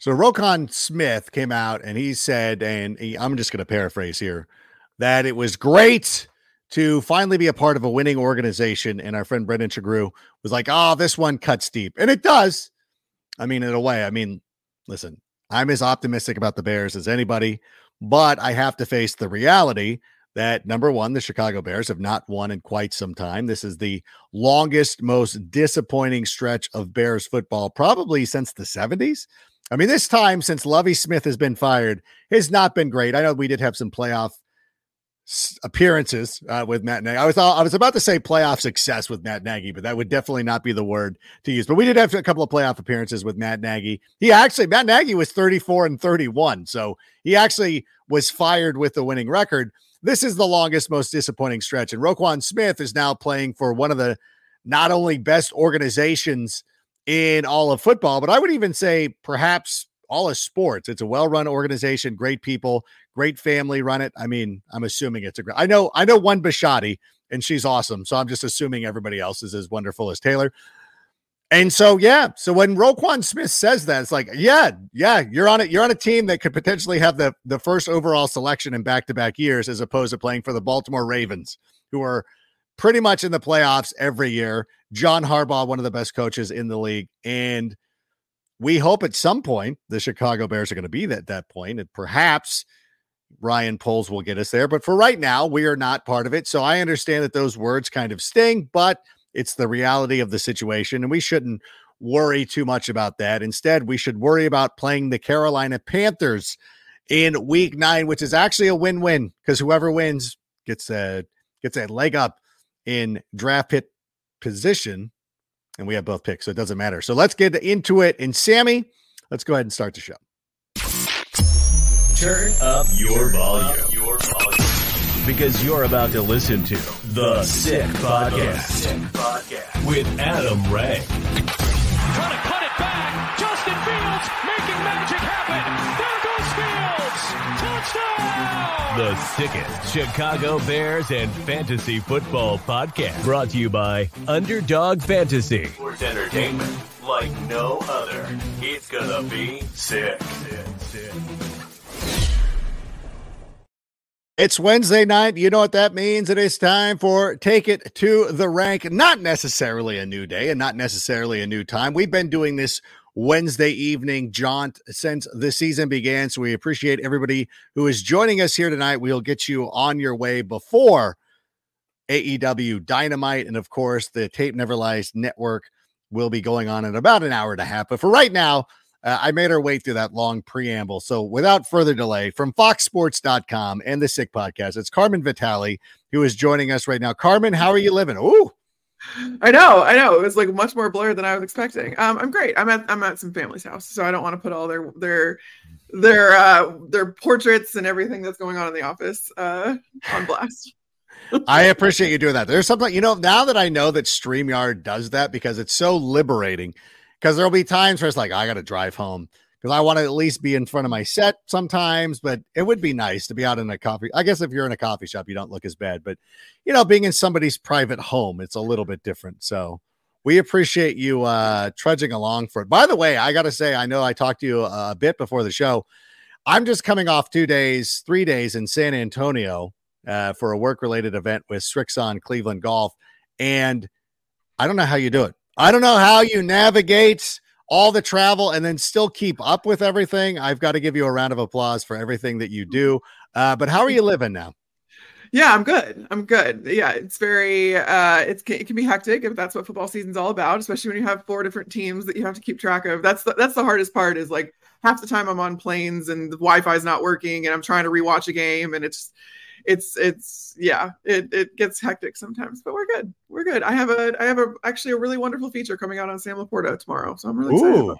So Roquan Smith came out and he said, and he, I'm just going to paraphrase here, that it was great to finally be a part of a winning organization. And our friend Brendan Chagru was like, oh, this one cuts deep. And it does. I mean, in a way, I mean, listen, I'm as optimistic about the Bears as anybody, but I have to face the reality that number one, the Chicago Bears have not won in quite some time. This is the longest, most disappointing stretch of Bears football, probably since the 70s. I mean, this time since Lovie Smith has been fired has not been great. I know we did have some playoff appearances uh, with Matt Nagy. I was I was about to say playoff success with Matt Nagy, but that would definitely not be the word to use. But we did have a couple of playoff appearances with Matt Nagy. He actually Matt Nagy was 34 and 31, so he actually was fired with a winning record. This is the longest, most disappointing stretch, and Roquan Smith is now playing for one of the not only best organizations in all of football, but I would even say perhaps all of sports. It's a well-run organization, great people, great family run it. I mean, I'm assuming it's a great. I know, I know one Bisciotti, and she's awesome. So I'm just assuming everybody else is as wonderful as Taylor. And so, yeah. So when Roquan Smith says that, it's like, yeah, yeah, you're on it. You're on a team that could potentially have the the first overall selection in back to back years, as opposed to playing for the Baltimore Ravens, who are pretty much in the playoffs every year. John Harbaugh, one of the best coaches in the league. And we hope at some point the Chicago Bears are going to be at that point, and perhaps Ryan Poles will get us there. But for right now, we are not part of it. So I understand that those words kind of sting, but it's the reality of the situation, and we shouldn't worry too much about that. Instead, we should worry about playing the Carolina Panthers in week nine, which is actually a win-win because whoever wins gets a gets a leg up in draft pit position. And we have both picks, so it doesn't matter. So let's get into it. And Sammy, let's go ahead and start the show. Turn up your volume. Your volume. Because you're about to listen to The Sick Podcast, Sick Podcast. with Adam Ray. Trying to cut it back. Justin Fields making magic happen. There goes Fields. Touchdown. The sickest Chicago Bears and fantasy football podcast. Brought to you by Underdog Fantasy. Sports entertainment like no other. It's gonna be sick. sick, sick. It's Wednesday night. You know what that means. It is time for Take It to the Rank. Not necessarily a new day and not necessarily a new time. We've been doing this Wednesday evening jaunt since the season began. So we appreciate everybody who is joining us here tonight. We'll get you on your way before AEW Dynamite. And of course, the Tape Never Lies Network will be going on in about an hour and a half. But for right now, uh, I made our way through that long preamble. So without further delay, from foxsports.com and the Sick Podcast, it's Carmen Vitali who is joining us right now. Carmen, how are you living? Ooh. I know, I know. It was like much more blurred than I was expecting. Um, I'm great. I'm at I'm at some family's house, so I don't want to put all their their their uh their portraits and everything that's going on in the office uh on blast. I appreciate you doing that. There's something, you know, now that I know that StreamYard does that because it's so liberating because there'll be times where it's like I got to drive home because I want to at least be in front of my set sometimes. But it would be nice to be out in a coffee. I guess if you're in a coffee shop, you don't look as bad. But you know, being in somebody's private home, it's a little bit different. So we appreciate you uh, trudging along for it. By the way, I got to say, I know I talked to you a bit before the show. I'm just coming off two days, three days in San Antonio uh, for a work related event with Srixon Cleveland Golf. And I don't know how you do it. I don't know how you navigate all the travel and then still keep up with everything. I've got to give you a round of applause for everything that you do. Uh, but how are you living now? Yeah, I'm good. I'm good. Yeah, it's very uh it's it can be hectic if that's what football season's all about, especially when you have four different teams that you have to keep track of. That's the, that's the hardest part is like half the time I'm on planes and the Wi-Fi is not working and I'm trying to rewatch a game and it's it's it's yeah, it it gets hectic sometimes, but we're good. We're good. I have a I have a actually a really wonderful feature coming out on Sam Laporta tomorrow, so I'm really excited Ooh.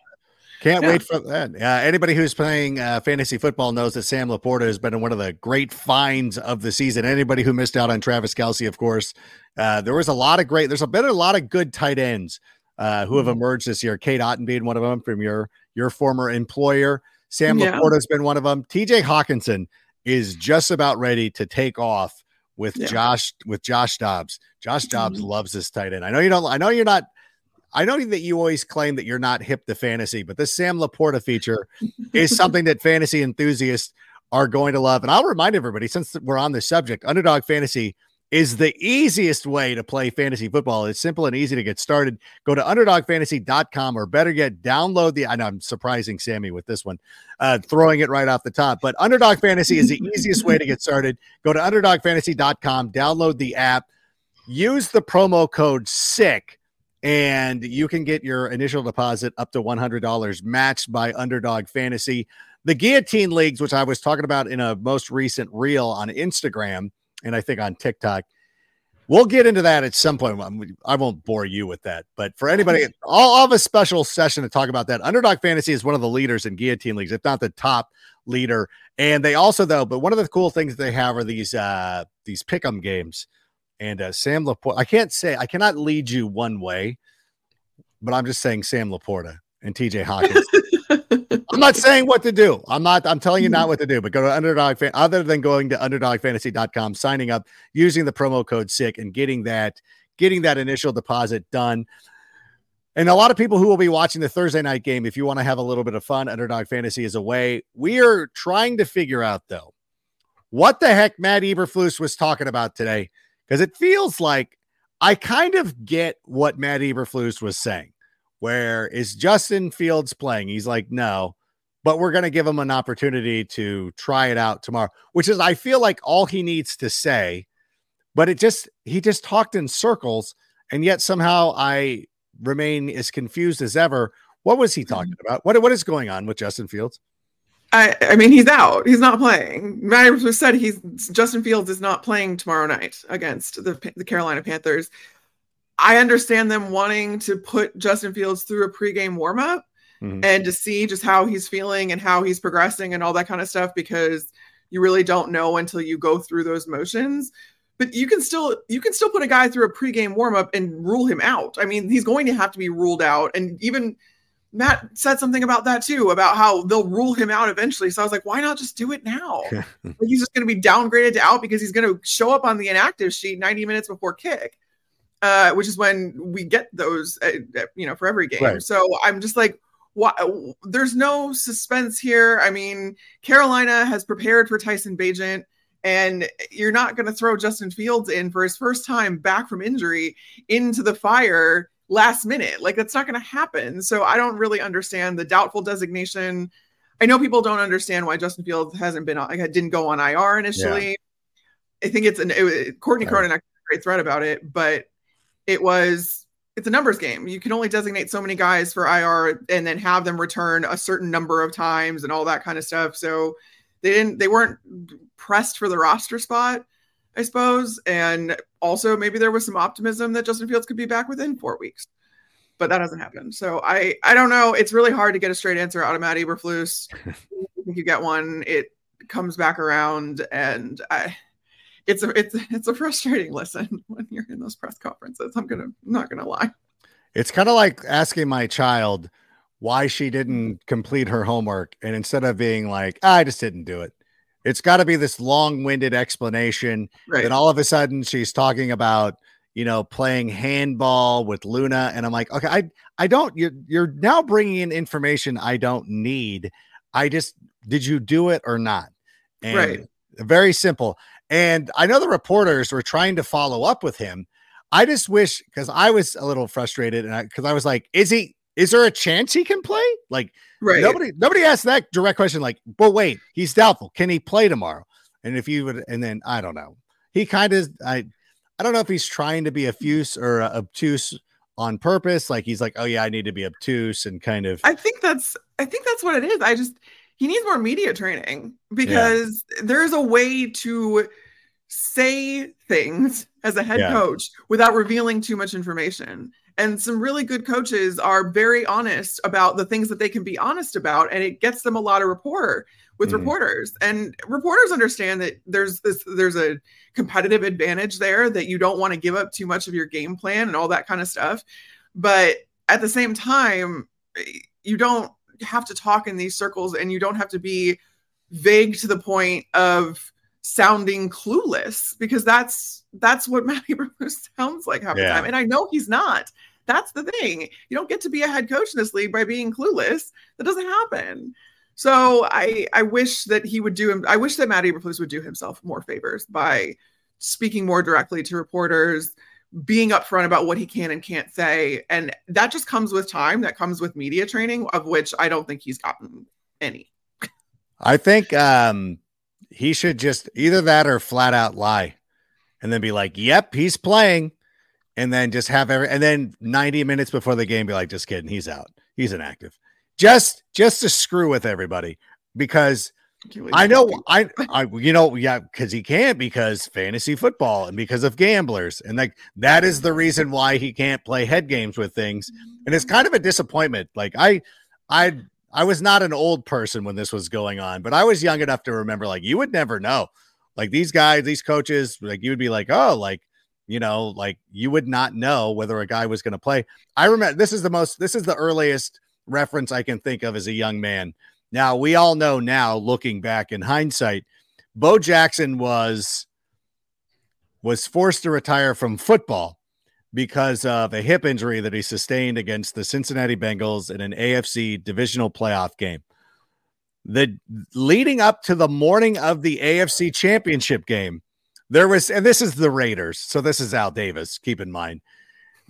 Can't Yeah. wait for that. Uh, anybody who's playing uh, fantasy football knows that Sam Laporta has been one of the great finds of the season. Anybody who missed out on Travis Kelce, of course, uh, there was a lot of great. There's a been a lot of good tight ends uh, who have Mm-hmm. emerged this year. Cade Otton being one of them from your your former employer. Sam Yeah. Laporta has been one of them. T.J. Hockenson is just about ready to take off with Yeah. Josh with Josh Dobbs. Josh Dobbs Mhm. loves this tight end. I know you don't. I know you're not. I know that you always claim that you're not hip to fantasy, but this Sam Laporta feature is something that fantasy enthusiasts are going to love. And I'll remind everybody, since we're on this subject, Underdog Fantasy is the easiest way to play fantasy football. It's simple and easy to get started. Go to underdogfantasy.com or better yet, download the. I know I'm surprising Sammy with this one, uh, throwing it right off the top. But Underdog Fantasy is the easiest way to get started. Go to underdogfantasy.com, download the app, use the promo code SICK and you can get your initial deposit up to $100 matched by Underdog Fantasy. The Guillotine Leagues, which I was talking about in a most recent reel on Instagram and I think on TikTok. We'll get into that at some point. I'm- I won't bore you with that, but for anybody, I'll have a special session to talk about that. Underdog Fantasy is one of the leaders in Guillotine Leagues, if not the top leader. And they also, though, but one of the cool things they have are these uh these pick'em games. And uh, Sam Laporta, I can't say I cannot lead you one way, but I'm just saying Sam Laporta and TJ Hawkins. I'm not saying what to do. I'm not, I'm telling you not what to do, but go to underdog fan other than going to underdogfantasy.com, signing up, using the promo code sick and getting that, getting that initial deposit done. And a lot of people who will be watching the Thursday night game, if you want to have a little bit of fun, Underdog Fantasy is away. We are trying to figure out though what the heck Matt Eberflus was talking about today, because it feels like I kind of get what Matt Eberflus was saying. Where is Justin Fields playing? He's like, no, but we're going to give him an opportunity to try it out tomorrow, which is, I feel like all he needs to say. But it just, he just talked in circles. And yet somehow I remain as confused as ever. What was he talking mm-hmm. about? What, what is going on with Justin Fields? I, I mean, he's out. He's not playing. Matt Eberflus said he's Justin Fields is not playing tomorrow night against the the Carolina Panthers. I understand them wanting to put Justin Fields through a pregame warmup Mhm. and to see just how he's feeling and how he's progressing and all that kind of stuff because you really don't know until you go through those motions. But you can still you can still put a guy through a pregame warmup and rule him out. I mean, he's going to have to be ruled out. And even Matt said something about that too, about how they'll rule him out eventually. So I was like, why not just do it now? like he's just going to be downgraded to out because he's going to show up on the inactive sheet 90 minutes before kick, uh, which is when we get those, uh, uh, you know, for every game. Right. So I'm just like, why? There's no suspense here. I mean, Carolina has prepared for Tyson Bagent. And you're not going to throw Justin Fields in for his first time back from injury into the fire last minute. Like that's not going to happen. So I don't really understand the doubtful designation. I know people don't understand why Justin Fields hasn't been on, like, didn't go on IR initially. I think it's an it, Courtney Right. Cronin a great thread about it, but it was it's a numbers game. You can only designate so many guys for IR and then have them return a certain number of times and all that kind of stuff. So they didn't they weren't pressed for the roster spot, I suppose. And also maybe there was some optimism that Justin Fields could be back within four weeks. But that hasn't happened. So I I don't know. It's really hard to get a straight answer out of Matt Eberflus. I think you get one, it comes back around and I it's a it's it's a frustrating listen when you're in those press conferences. I'm gonna I'm not gonna lie. It's kind of like asking my child why she didn't complete her homework. And instead of being like, "Ah, I just didn't do it, it's got to be this long winded explanation. Right. Then all of a sudden she's talking about, you know, playing handball with Luna. And I'm like, okay, I, I don't, you're, you're now bringing in information I don't need. I just, did you do it or not? And Right. very simple. And I know the reporters were trying to follow up with him. I just wish because I was a little frustrated and because I, was like, is he is there a chance he can play? Like Right. nobody nobody asked that direct question. Like, but wait, he's doubtful. Can he play tomorrow? And if you would, and then I don't know. He kind of I I don't know if he's trying to be effuse or uh, obtuse on purpose. Like he's like, oh yeah, I need to be obtuse and kind of I think that's I think that's what it is. I just he needs more media training because there's a way to say things as a head Yeah. coach without revealing too much information. And some really good coaches are very honest about the things that they can be honest about, and it gets them a lot of rapport with Mhm. reporters. And reporters understand that there's this there's a competitive advantage there that you don't want to give up too much of your game plan and all that kind of stuff. But at the same time, you don't have to talk in these circles and you don't have to be vague to the point of sounding clueless because that's that's what Matt Eberflus sounds like half the time. And I know he's not. That's the thing. You don't get to be a head coach in this league by being clueless. That doesn't happen. So I I wish that he would do him. I wish that Matty Eberflus would do himself more favors by speaking more directly to reporters, being upfront about what he can and can't say, and that just comes with time. That comes with media training, of which I don't think he's gotten any. I think um he should just either that or flat out lie and then be like, Yep, he's playing. And then just have every and then 90 minutes before the game be like, just kidding, he's out. He's inactive. Just just to screw with everybody because I know I I you know, yeah, because he can't because fantasy football and because of gamblers. And like that is the reason why he can't play head games with things. And it's kind of a disappointment. Like I I I was not an old person when this was going on, but I was young enough to remember like you would never know. Like these guys, these coaches, like you would be like, oh, like you know, like you would not know whether a guy was going to play. I remember this is the most this is the earliest reference I can think of as a young man. Now, we all know now looking back in hindsight, Bo Jackson was was forced to retire from football because of a hip injury that he sustained against the Cincinnati Bengals in an AFC divisional playoff game. The leading up to the morning of the AFC championship game, there was, and this is the Raiders. So this is Al Davis, keep in mind.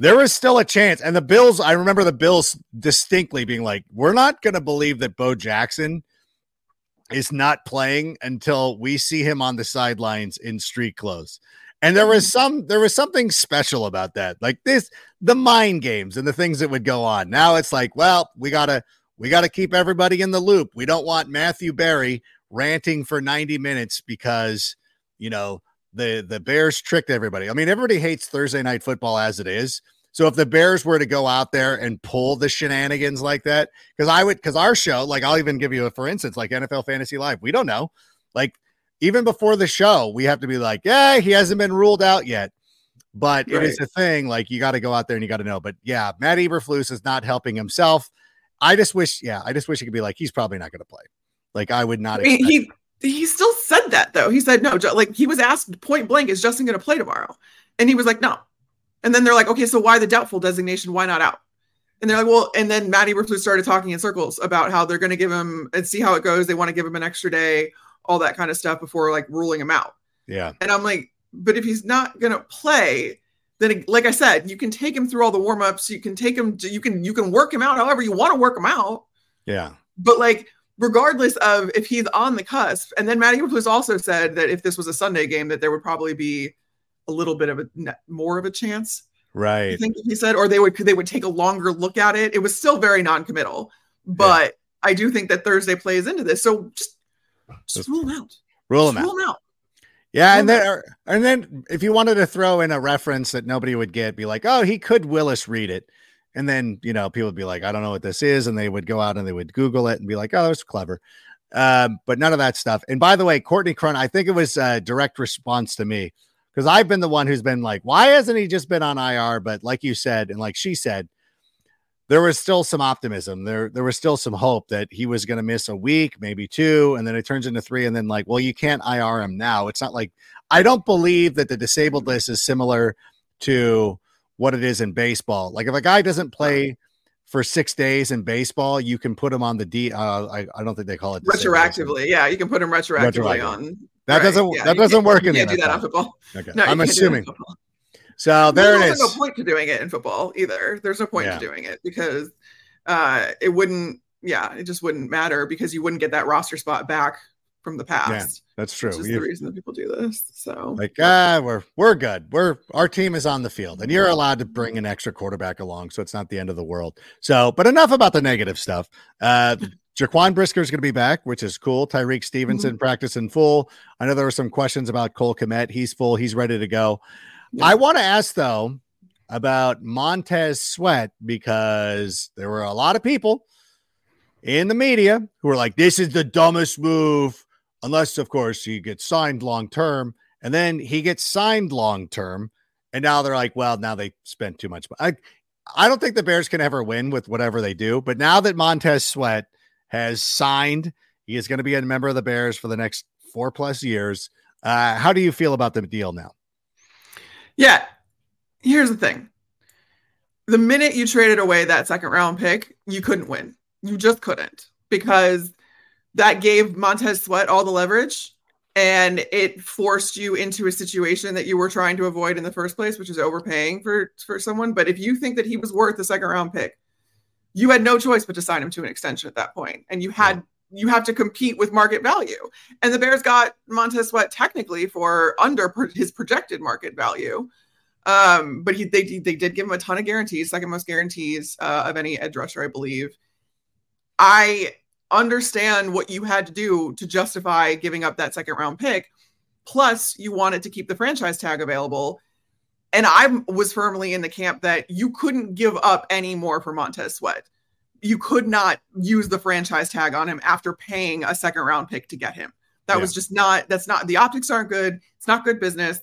There was still a chance. And the Bills, I remember the Bills distinctly being like, we're not going to believe that Bo Jackson is not playing until we see him on the sidelines in street clothes. And there was some there was something special about that. Like this the mind games and the things that would go on. Now it's like, well, we got to we got to keep everybody in the loop. We don't want Matthew Berry ranting for 90 minutes because, you know, the the Bears tricked everybody. I mean, everybody hates Thursday night football as it is. So if the Bears were to go out there and pull the shenanigans like that, because I would, because our show, like I'll even give you a for instance, like NFL Fantasy Live, we don't know. Like even before the show, we have to be like, yeah, he hasn't been ruled out yet. But it is a thing. Like you got to go out there and you got to know. But yeah, Matt Eberflus is not helping himself. I just wish, yeah, I just wish he could be like, he's probably not going to play. Like I would not. He he still said that though. He said no. Like he was asked point blank, "Is Justin going to play tomorrow?" And he was like, "No." And then they're like, "Okay, so why the doubtful designation? Why not out?" And they're like, "Well," and then Matty Eberflus started talking in circles about how they're going to give him and see how it goes. They want to give him an extra day, all that kind of stuff before like ruling him out. yeah, And I'm like, but if he's not going to play, then like I said, you can take him through all the warm ups. You can take him. To, you can you can work him out however you want to work him out yeah, but like regardless of if he's on the cusp. And then matty Eberflus also said that if this was a sunday game that there would probably be a little bit of a more of a chance Right. i think he said or they would they would take a longer look at it. It was still very non-committal but i do think that thursday plays into this. So just just rule him out. Rule him out. rule him out. Yeah, and then or- and then if you wanted to throw in a reference that nobody would get, be like, oh, he could Willis Reed it, and then you know people would be like, I don't know what this is, and they would go out and they would Google it and be like, oh, that was clever, um, but none of that stuff. And by the way, Courtney Cron, I think it was a direct response to me because I've been the one who's been like, why hasn't he just been on IR? But like you said, and like she said. There was still some optimism. There, there was still some hope that he was going to miss a week, maybe two, and then it turns into three. And then, like, well, you can't IR him now. It's not like I don't believe that the disabled list is similar to what it is in baseball. Like if a guy doesn't play for six days in baseball, you can put him on the D. Uh, I, I don't think they call it retroactively yeah you can put him retroactively Retroactive. on That Right, doesn't yeah, that doesn't work in can't do that on football Okay. no I'm can't do that on assuming. So there it There's is. also no point to doing it in football either. There's no point Yeah. to doing it because uh, it wouldn't. Yeah, it just wouldn't matter because you wouldn't get that roster spot back from the past. Yeah, that's true. Which is the reason that people do this. So like, ah, we're we're good. We're our team is on the field, and you're allowed to bring an extra quarterback along, so it's not the end of the world. So, but enough about the negative stuff. Uh, Jaquan Brisker is going to be back, which is cool. Tyrique Stevenson mm-hmm. practice in full. I know there were some questions about Cole Kmet. He's full. He's ready to go. Yeah. I want to ask though about Montez Sweat because there were a lot of people in the media who were like, "This is the dumbest move unless, of course, he gets signed long term. And then he gets signed long term. And now they're like, well, now they spent too much. I, I don't think the Bears can ever win with whatever they do. But now that Montez Sweat has signed, he is going to be a member of the Bears for the next four plus years. Uh, how do you feel about the deal now? Yeah. Here's the thing the minute you traded away that second round pick, you couldn't win. You just couldn't because that gave Montez Sweat all the leverage and it forced you into a situation that you were trying to avoid in the first place, which is overpaying for for someone. But if you think that he was worth a second round pick, you had no choice but to sign him to an extension at that point, and you had you have to compete with market value. And the Bears got Montez Sweat technically for under his projected market value. Um, but he they they did give him a ton of guarantees, second most guarantees uh, of any edge rusher, I believe. I understand what you had to do to justify giving up that second round pick. Plus, you wanted to keep the franchise tag available. And I was firmly in the camp that you couldn't give up any more for Montez Sweat. You could not use the franchise tag on him after paying a second round pick to get him. That yeah. was just not, that's not, the optics aren't good. It's not good business.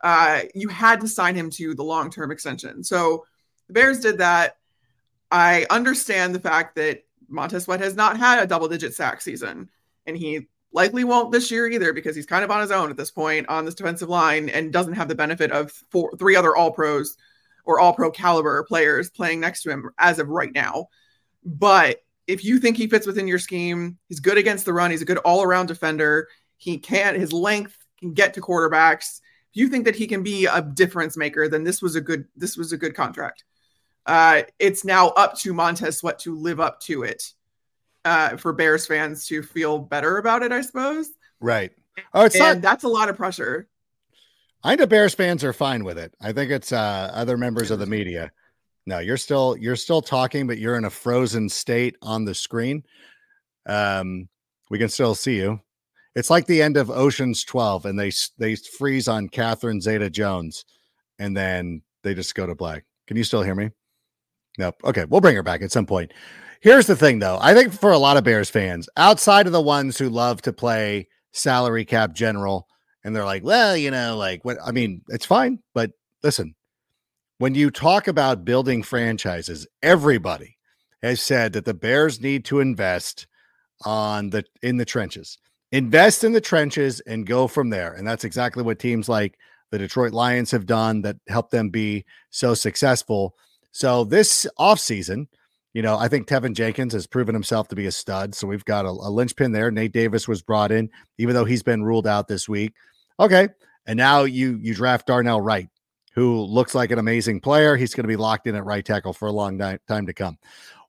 Uh, you had to sign him to the long term extension. So the Bears did that. I understand the fact that Montez Sweat has not had a double digit sack season, and he likely won't this year either because he's kind of on his own at this point on this defensive line and doesn't have the benefit of four, three other All Pros or All Pro caliber players playing next to him as of right now. But if you think he fits within your scheme, he's good against the run. He's a good all around defender. He can't, his length can get to quarterbacks. If you think that he can be a difference maker, then this was a good, this was a good contract uh, it's now up to Montez Sweat to live up to it uh, for Bears fans to feel better about it, I suppose. Right. Oh, it's and not, that's a lot of pressure. I know Bears fans are fine with it. I think it's uh, other members of the media. No, you're still you're still talking, but you're in a frozen state on the screen. Um, we can still see you. It's like the end of Ocean's Twelve, and they they freeze on Catherine Zeta Jones, and then they just go to black. Can you still hear me? Nope. Okay, we'll bring her back at some point. Here's the thing, though. I think for a lot of Bears fans, outside of the ones who love to play salary cap general, and they're like, well, you know, like what? I mean, it's fine, but listen, when you talk about building franchises, everybody has said that the Bears need to invest on the in the trenches. Invest in the trenches and go from there. And that's exactly what teams like the Detroit Lions have done that helped them be so successful. So this offseason, you know, I think Teven Jenkins has proven himself to be a stud. So we've got a, a linchpin there. Nate Davis was brought in, even though he's been ruled out this week. Okay. And now you you draft Darnell Wright, who looks like an amazing player. He's going to be locked in at right tackle for a long time to come.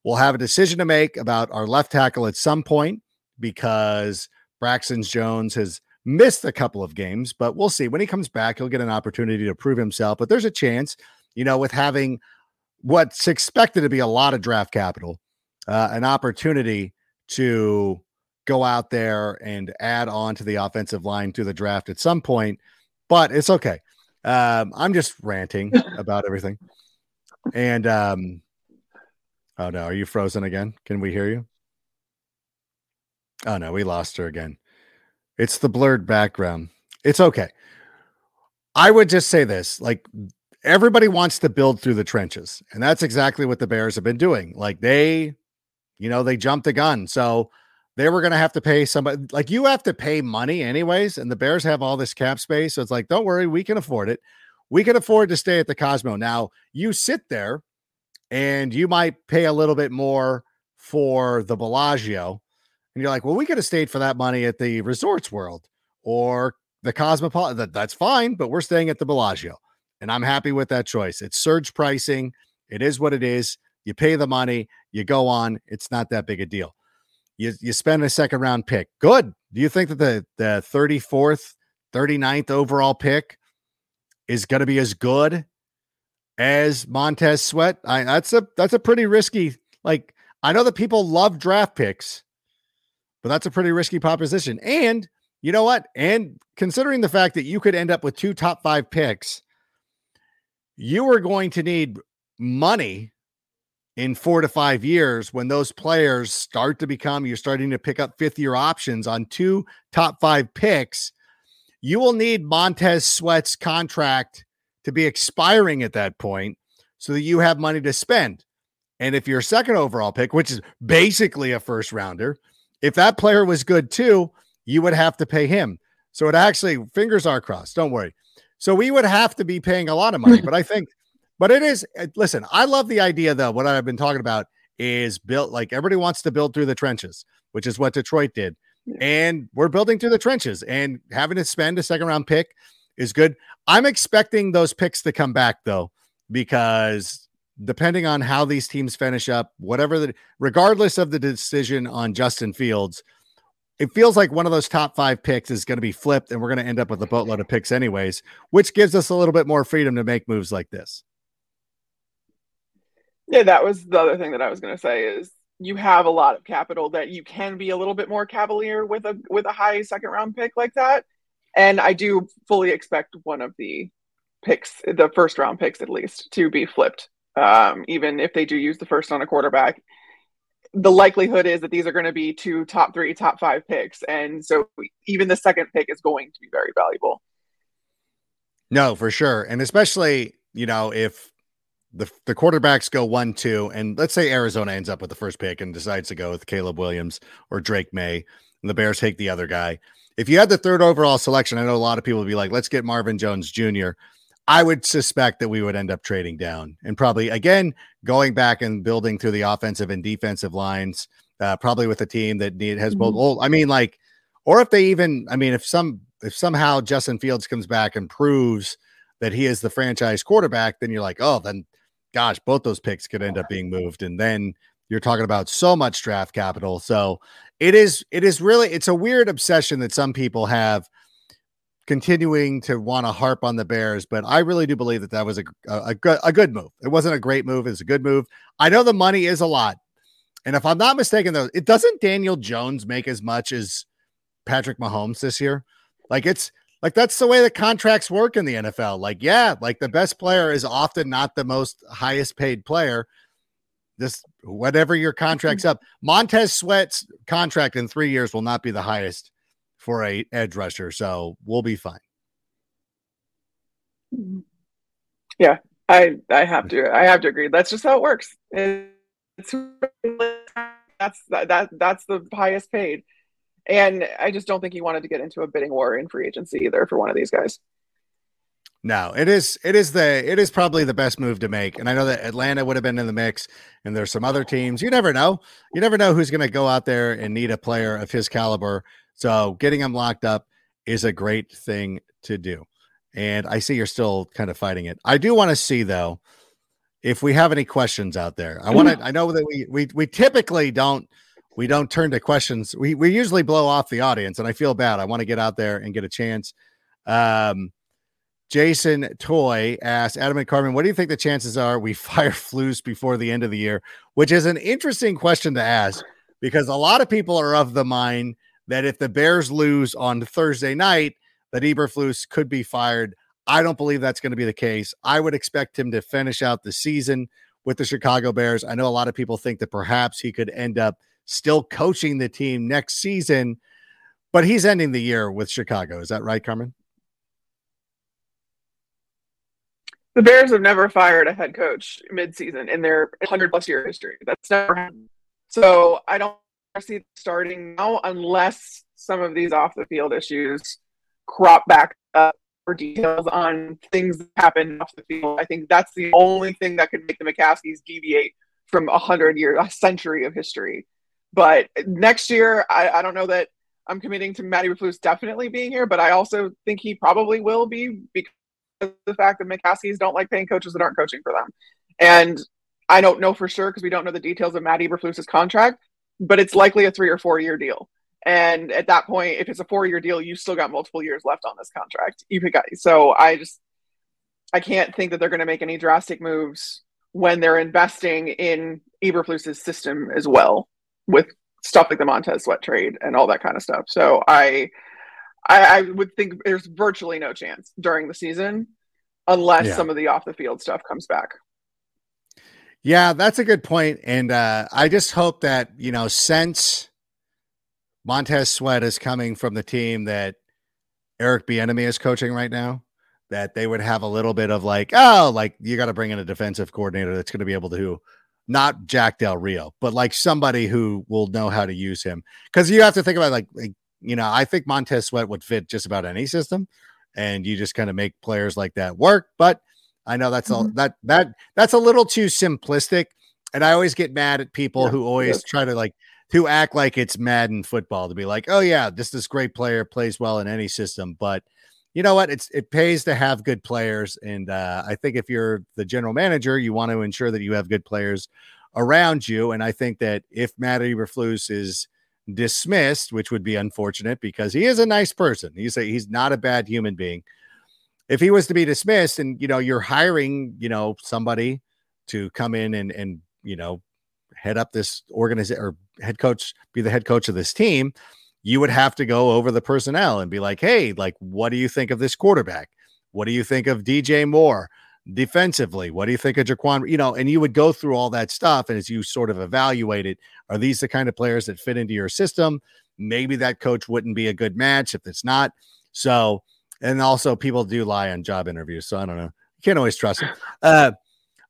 We'll have a decision to make about our left tackle at some point because Braxton Jones has missed a couple of games, but we'll see. When he comes back, he'll get an opportunity to prove himself. But there's a chance, you know, with having what's expected to be a lot of draft capital, uh, an opportunity to go out there and add on to the offensive line to the draft at some point. But it's okay. Um, I'm just ranting about everything. And um, oh no, are you frozen again? Can we hear you? Oh no, we lost her again. It's the blurred background. It's okay. I would just say this like everybody wants to build through the trenches. And that's exactly what the Bears have been doing. Like they, you know, they jumped the gun. So they were going to have to pay somebody like you have to pay money anyways. And the Bears have all this cap space. So it's like, don't worry, we can afford it. We can afford to stay at the Cosmo. Now you sit there and you might pay a little bit more for the Bellagio. And you're like, well, we could have stayed for that money at the Resorts World or the Cosmopolitan. That's fine, but we're staying at the Bellagio and I'm happy with that choice. It's surge pricing. It is what it is. You pay the money, you go on. It's not that big a deal. You you spend a second round pick. Good. Do you think that the the 34th, 39th overall pick is going to be as good as Montez Sweat? I that's a that's a pretty risky like I know that people love draft picks, but that's a pretty risky proposition. And you know what? And considering the fact that you could end up with two top 5 picks, you are going to need money in four to five years when those players start to become you're starting to pick up fifth year options on two top five picks. You will need montez sweat's contract to be expiring at that point so that you have money to spend. And if your second overall pick which is basically a first rounder if that player was good too you would have to pay him. So it actually fingers are crossed don't worry so we would have to be paying a lot of money but i think but it is, listen, I love the idea though. What I've been talking about is built like everybody wants to build through the trenches, which is what Detroit did. And we're building through the trenches and having to spend a second round pick is good. I'm expecting those picks to come back though, because depending on how these teams finish up, whatever the regardless of the decision on Justin Fields, it feels like one of those top five picks is going to be flipped and we're going to end up with a boatload of picks anyways, which gives us a little bit more freedom to make moves like this. Yeah, that was the other thing that I was going to say is you have a lot of capital that you can be a little bit more cavalier with a with a high second round pick like that. And I do fully expect one of the picks, the first round picks at least, to be flipped. Um, even if they do use the first on a quarterback, the likelihood is that these are going to be two top three, top five picks, and so even the second pick is going to be very valuable. No, for sure, and especially you know if the the quarterbacks go one two, and let's say Arizona ends up with the first pick and decides to go with Caleb Williams or Drake Maye, and the Bears take the other guy. If you had the third overall selection, I know a lot of people would be like, "Let's get Marvin Jones Jr." I would suspect that we would end up trading down and probably again going back and building through the offensive and defensive lines, uh, probably with a team that need has both. Old, I mean, like, or if they even, I mean, if some if somehow Justin Fields comes back and proves that he is the franchise quarterback, then you're like, oh, then gosh, both those picks could end up being moved. And then you're talking about so much draft capital. So it is, it is really, it's a weird obsession that some people have continuing to want to harp on the Bears, but I really do believe that that was a, a, a, good, a good move. It wasn't a great move. It's a good move. I know the money is a lot. And if I'm not mistaken, though, it doesn't Daniel Jones make as much as Patrick Mahomes this year. Like it's like that's the way the contracts work in the NFL. Like, yeah, like the best player is often not the most highest paid player. This whatever your contract's up. Montez Sweat's contract in three years will not be the highest for a edge rusher, so we'll be fine. Mm-hmm. Yeah, I I have to I have to agree. That's just how it works. It's that's that, that that's the highest paid. And I just don't think he wanted to get into a bidding war in free agency either for one of these guys. No, it is it is the it is probably the best move to make. And I know that Atlanta would have been in the mix and there's some other teams. You never know. You never know who's going to go out there and need a player of his caliber. So getting him locked up is a great thing to do. And I see you're still kind of fighting it. I do want to see though if we have any questions out there. I want to I know that we we we typically don't we don't turn to questions. We we usually blow off the audience, and I feel bad. I want to get out there and get a chance. Um, Jason Toy asked Adam and Carmen, "What do you think the chances are we fire Flus before the end of the year?" Which is an interesting question to ask because a lot of people are of the mind that if the Bears lose on Thursday night, that Eberflus could be fired. I don't believe that's going to be the case. I would expect him to finish out the season with the Chicago Bears. I know a lot of people think that perhaps he could end up still coaching the team next season, but he's ending the year with Chicago. Is that right, Carmen? The Bears have never fired a head coach midseason in their 100 plus year history. That's never happened. So I don't see starting now unless some of these off the field issues crop back up or details on things that happen off the field. I think that's the only thing that could make the McCaskeys deviate from a hundred years, a century of history. But next year, I, I don't know that I'm committing to Matty Eberflus definitely being here, but I also think he probably will be because the fact that McCaskeys don't like paying coaches that aren't coaching for them. And I don't know for sure because we don't know the details of Matt Eberflus's contract, but it's likely a three or four year deal. And at that point, if it's a four year deal, you still got multiple years left on this contract. You got, so I just I can't think that they're going to make any drastic moves when they're investing in Eberflus's system as well with stuff like the Montez Sweat trade and all that kind of stuff. So I, I, I would think there's virtually no chance during the season unless yeah. some of the off the field stuff comes back. Yeah, that's a good point. And uh, I just hope that, you know, since Montez Sweat is coming from the team that Eric Bieniemy is coaching right now, that they would have a little bit of like, oh, like you got to bring in a defensive coordinator that's going to be able to, not Jack Del Rio, but like somebody who will know how to use him. Because you have to think about like, like, you know, I think Montez Sweat would fit just about any system, and you just kind of make players like that work. But I know that's mm-hmm. all that that that's a little too simplistic, and I always get mad at people yeah, who always try to like to act like it's Madden football to be like, oh yeah, this this great player plays well in any system, but you know what? It's it pays to have good players, and uh, I think if you're the general manager, you want to ensure that you have good players around you. And I think that if Matt Eberflus is dismissed, which would be unfortunate because he is a nice person, he's a, he's not a bad human being. If he was to be dismissed, and you know you're hiring, you know somebody to come in and and you know head up this organization or head coach, be the head coach of this team you would have to go over the personnel and be like, hey, like, what do you think of this quarterback? What do you think of DJ Moore defensively? What do you think of Jaquan? You know, and you would go through all that stuff. And as you sort of evaluate it, are these the kind of players that fit into your system? Maybe that coach wouldn't be a good match if it's not. So, and also people do lie on job interviews. So I don't know. You can't always trust them. Uh,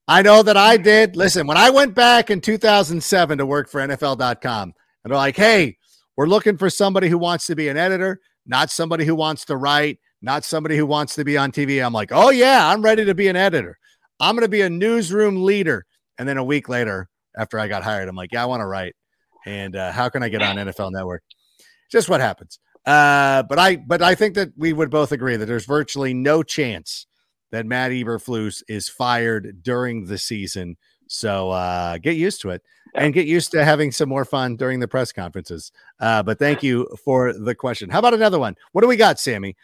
I know that I did. Listen, when I went back in 2007 to work for NFL.com, and they're like, hey, we're looking for somebody who wants to be an editor, not somebody who wants to write, not somebody who wants to be on TV. I'm like, oh, yeah, I'm ready to be an editor. I'm going to be a newsroom leader. And then a week later, after I got hired, I'm like, yeah, I want to write. And uh, how can I get on NFL Network? Just what happens. Uh, but I, but I think that we would both agree that there's virtually no chance that Matt Eberflus is fired during the season. So uh, get used to it and get used to having some more fun during the press conferences. Uh, but thank you for the question. How about another one? What do we got, Sammy?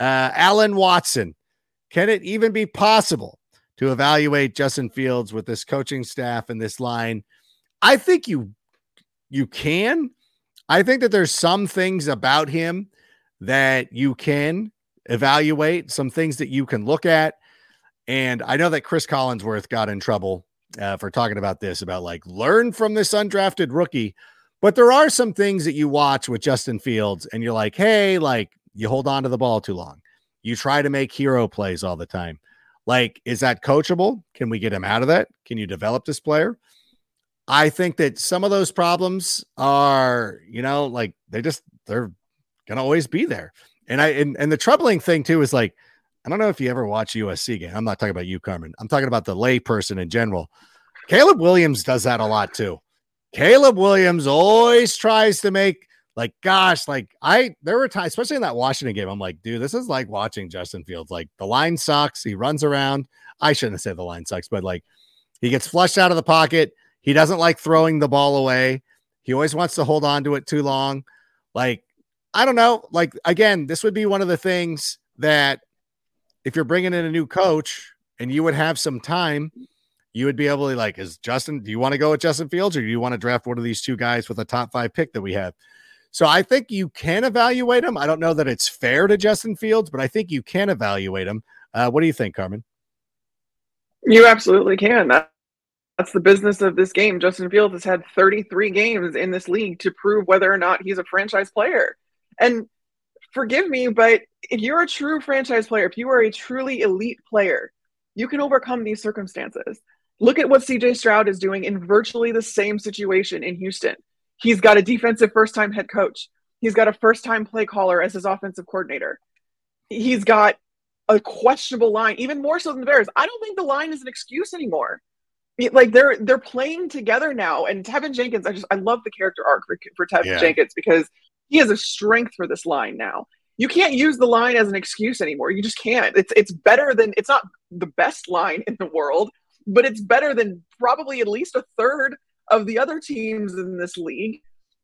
Uh, Alan Watson. Can it even be possible to evaluate Justin Fields with this coaching staff and this line? I think you you can. I think that there's some things about him that you can evaluate, some things that you can look at. And I know that Chris Collinsworth got in trouble uh, for talking about this about like learn from this undrafted rookie. But there are some things that you watch with Justin Fields and you're like, hey, like you hold on to the ball too long. You try to make hero plays all the time. Like, is that coachable? Can we get him out of that? Can you develop this player? I think that some of those problems are, you know, like they just they're gonna always be there. And I and, and the troubling thing too is like I don't know if you ever watch USC game. I'm not talking about you, Carmen. I'm talking about the layperson in general. Caleb Williams does that a lot too. Caleb Williams always tries to make like, gosh, like I there were times, especially in that Washington game, I'm like, dude, this is like watching Justin Fields. Like the line sucks. He runs around. I shouldn't said the line sucks, but like he gets flushed out of the pocket. He doesn't like throwing the ball away. He always wants to hold on to it too long. Like, I don't know. Like, again, this would be one of the things that if you're bringing in a new coach and you would have some time, you would be able to like, is Justin, do you want to go with Justin Fields or do you want to draft one of these two guys with a top five pick that we have? So I think you can evaluate him. I don't know that it's fair to Justin Fields, but I think you can evaluate him. Uh, what do you think, Carmen? You absolutely can. That, that's the business of this game. Justin Fields has had 33 games in this league to prove whether or not he's a franchise player. And forgive me, but if you're a true franchise player, if you are a truly elite player, you can overcome these circumstances. Look at what CJ Stroud is doing in virtually the same situation in Houston. He's got a defensive first time head coach, he's got a first time play caller as his offensive coordinator. He's got a questionable line, even more so than the Bears. I don't think the line is an excuse anymore. Like they're they're playing together now, and Teven Jenkins. I just I love the character arc for, for Teven yeah. Jenkins because he has a strength for this line now. You can't use the line as an excuse anymore. You just can't. It's it's better than it's not the best line in the world, but it's better than probably at least a third of the other teams in this league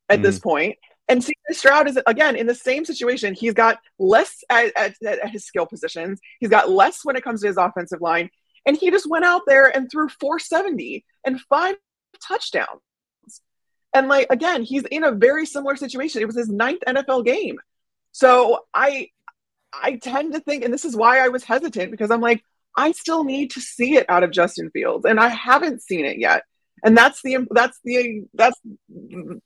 at mm. this point. And CJ Stroud is again in the same situation. He's got less at, at, at, his skill positions. He's got less when it comes to his offensive line. And he just went out there and threw 470 and five touchdowns. And like again, he's in a very similar situation. It was his ninth NFL game. So I I tend to think, and this is why I was hesitant because I'm like, I still need to see it out of Justin Fields, and I haven't seen it yet. And that's the that's the that's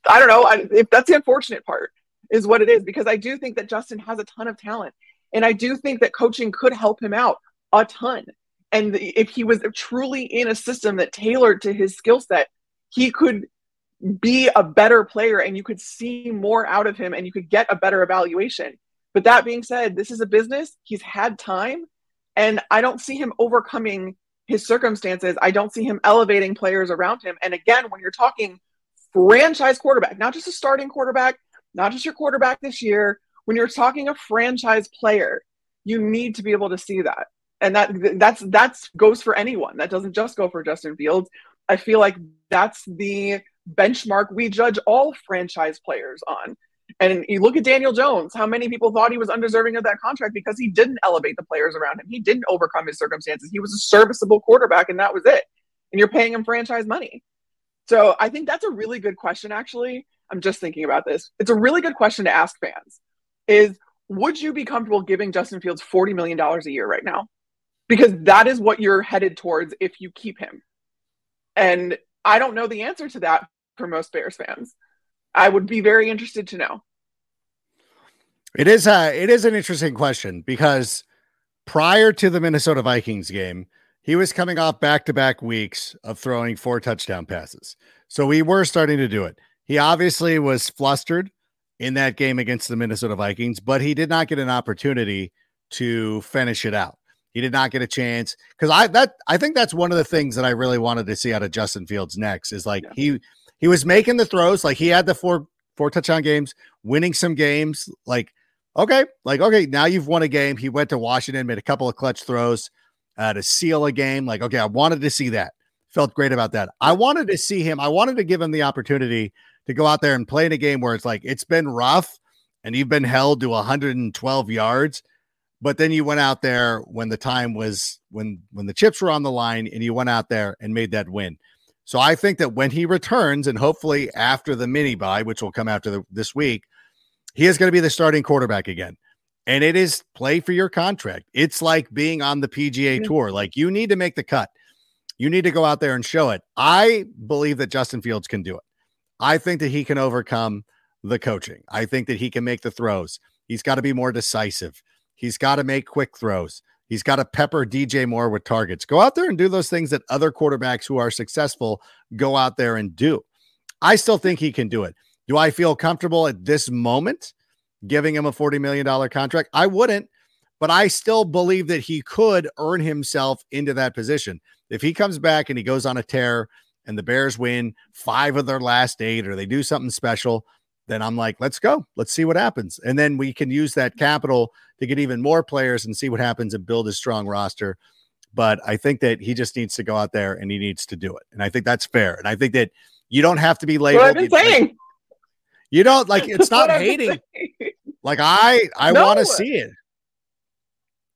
I don't know I, if that's the unfortunate part is what it is because I do think that Justin has a ton of talent, and I do think that coaching could help him out a ton. And if he was truly in a system that tailored to his skill set, he could be a better player and you could see more out of him and you could get a better evaluation. But that being said, this is a business. He's had time, and I don't see him overcoming his circumstances. I don't see him elevating players around him. And again, when you're talking franchise quarterback, not just a starting quarterback, not just your quarterback this year, when you're talking a franchise player, you need to be able to see that. And that that's that's goes for anyone. That doesn't just go for Justin Fields. I feel like that's the benchmark we judge all franchise players on. And you look at Daniel Jones, how many people thought he was undeserving of that contract because he didn't elevate the players around him. He didn't overcome his circumstances. He was a serviceable quarterback, and that was it. And you're paying him franchise money. So I think that's a really good question, actually. I'm just thinking about this. It's a really good question to ask fans is would you be comfortable giving Justin Fields $40 million a year right now? Because that is what you're headed towards if you keep him. And I don't know the answer to that for most Bears fans. I would be very interested to know. It is a it is an interesting question because prior to the Minnesota Vikings game, he was coming off back-to-back weeks of throwing four touchdown passes. So we were starting to do it. He obviously was flustered in that game against the Minnesota Vikings, but he did not get an opportunity to finish it out. He did not get a chance because I that I think that's one of the things that I really wanted to see out of Justin Fields next is like yeah. he he was making the throws, like he had the four four touchdown games, winning some games. Like, okay, like okay, now you've won a game. He went to Washington, made a couple of clutch throws uh, to seal a game. Like, okay, I wanted to see that. Felt great about that. I wanted to see him. I wanted to give him the opportunity to go out there and play in a game where it's like it's been rough and you've been held to 112 yards but then you went out there when the time was when when the chips were on the line and you went out there and made that win so I think that when he returns, and hopefully after the mini buy, which will come after the, this week, he is going to be the starting quarterback again. And it is play for your contract. It's like being on the PGA tour. Like you need to make the cut. You need to go out there and show it. I believe that Justin Fields can do it. I think that he can overcome the coaching. I think that he can make the throws. He's got to be more decisive. He's got to make quick throws. He's got to pepper DJ Moore with targets. Go out there and do those things that other quarterbacks who are successful go out there and do. I still think he can do it. Do I feel comfortable at this moment giving him a $40 million contract? I wouldn't, but I still believe that he could earn himself into that position. If he comes back and he goes on a tear and the Bears win five of their last eight or they do something special, then I'm like, let's go. Let's see what happens. And then we can use that capital to get even more players and see what happens and build a strong roster. But I think that he just needs to go out there and he needs to do it. And I think that's fair. And I think that you don't have to be labeled. What I've been saying. You don't like it's not hating. Like I I no. want to see it.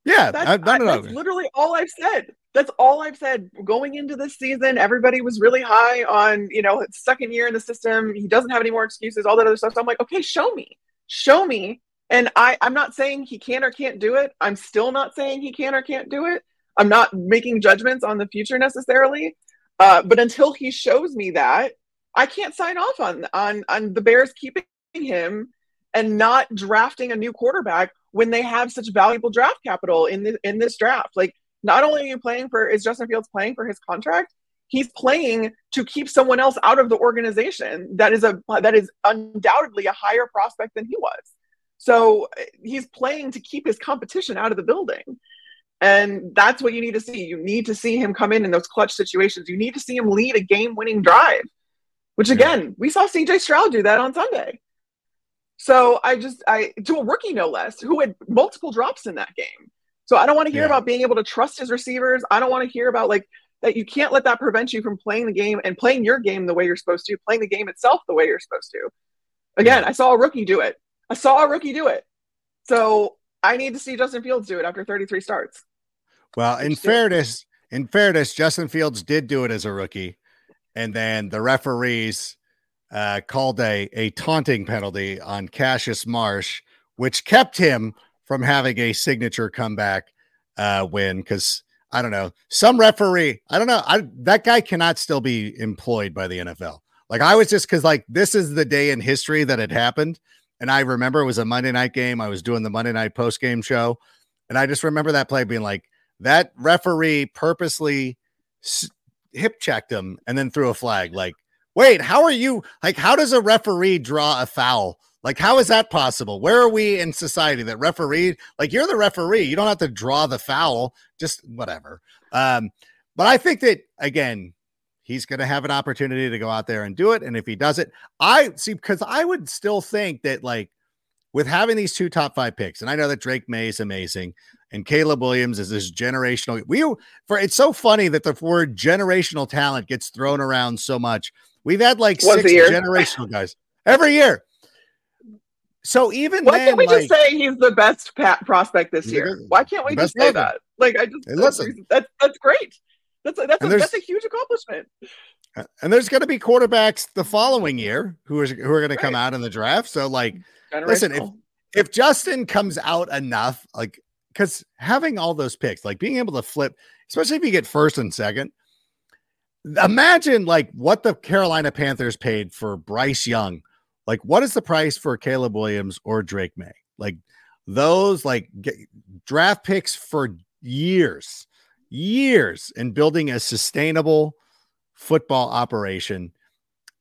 Yeah, that's, I, I, that's literally all I've said. That's all I've said. Going into this season, everybody was really high on, you know, second year in the system. He doesn't have any more excuses, all that other stuff. So I'm like, okay, show me. Show me and I, I'm not saying he can or can't do it. I'm still not saying he can or can't do it. I'm not making judgments on the future necessarily. Uh, but until he shows me that, I can't sign off on on on the Bears keeping him and not drafting a new quarterback when they have such valuable draft capital in this in this draft. Like, not only are you playing for is Justin Fields playing for his contract, he's playing to keep someone else out of the organization that is a that is undoubtedly a higher prospect than he was. So he's playing to keep his competition out of the building. And that's what you need to see. You need to see him come in in those clutch situations. You need to see him lead a game winning drive, which again, we saw CJ Stroud do that on Sunday. So I just, I, to a rookie no less, who had multiple drops in that game. So I don't want to hear yeah. about being able to trust his receivers. I don't want to hear about like that you can't let that prevent you from playing the game and playing your game the way you're supposed to, playing the game itself the way you're supposed to. Again, I saw a rookie do it. I saw a rookie do it. So I need to see Justin Fields do it after 33 starts. Well, in fairness, in fairness, Justin Fields did do it as a rookie, and then the referees uh, called a a taunting penalty on Cassius Marsh, which kept him from having a signature comeback uh, win because I don't know. Some referee, I don't know. I, that guy cannot still be employed by the NFL. Like I was just because like this is the day in history that it happened. And I remember it was a Monday night game. I was doing the Monday night post game show. And I just remember that play being like, that referee purposely hip checked him and then threw a flag. Like, wait, how are you? Like, how does a referee draw a foul? Like, how is that possible? Where are we in society that referee, like, you're the referee, you don't have to draw the foul, just whatever. Um, but I think that, again, he's going to have an opportunity to go out there and do it. And if he does it, I see, because I would still think that, like, with having these two top five picks, and I know that Drake Maye is amazing, and Caleb Williams is this generational. We for it's so funny that the word generational talent gets thrown around so much. We've had like Once six generational guys every year. So even Why then, can't we like, just say he's the best prospect this year? Why can't we just say ever. that? Like I just Hey, listen. that's that's great. That's a, that's a, that's a huge accomplishment. and there's going to be quarterbacks the following year who are who are going to come Right. out in the draft. So like, mm-hmm. Listen, if- if Justin comes out enough, like, because having all those picks, like being able to flip, especially if you get first and second, imagine like what the Carolina Panthers paid for Bryce Young. Like, what is the price for Caleb Williams or Drake Maye? Like, those like get, draft picks for years, years, in building a sustainable football operation.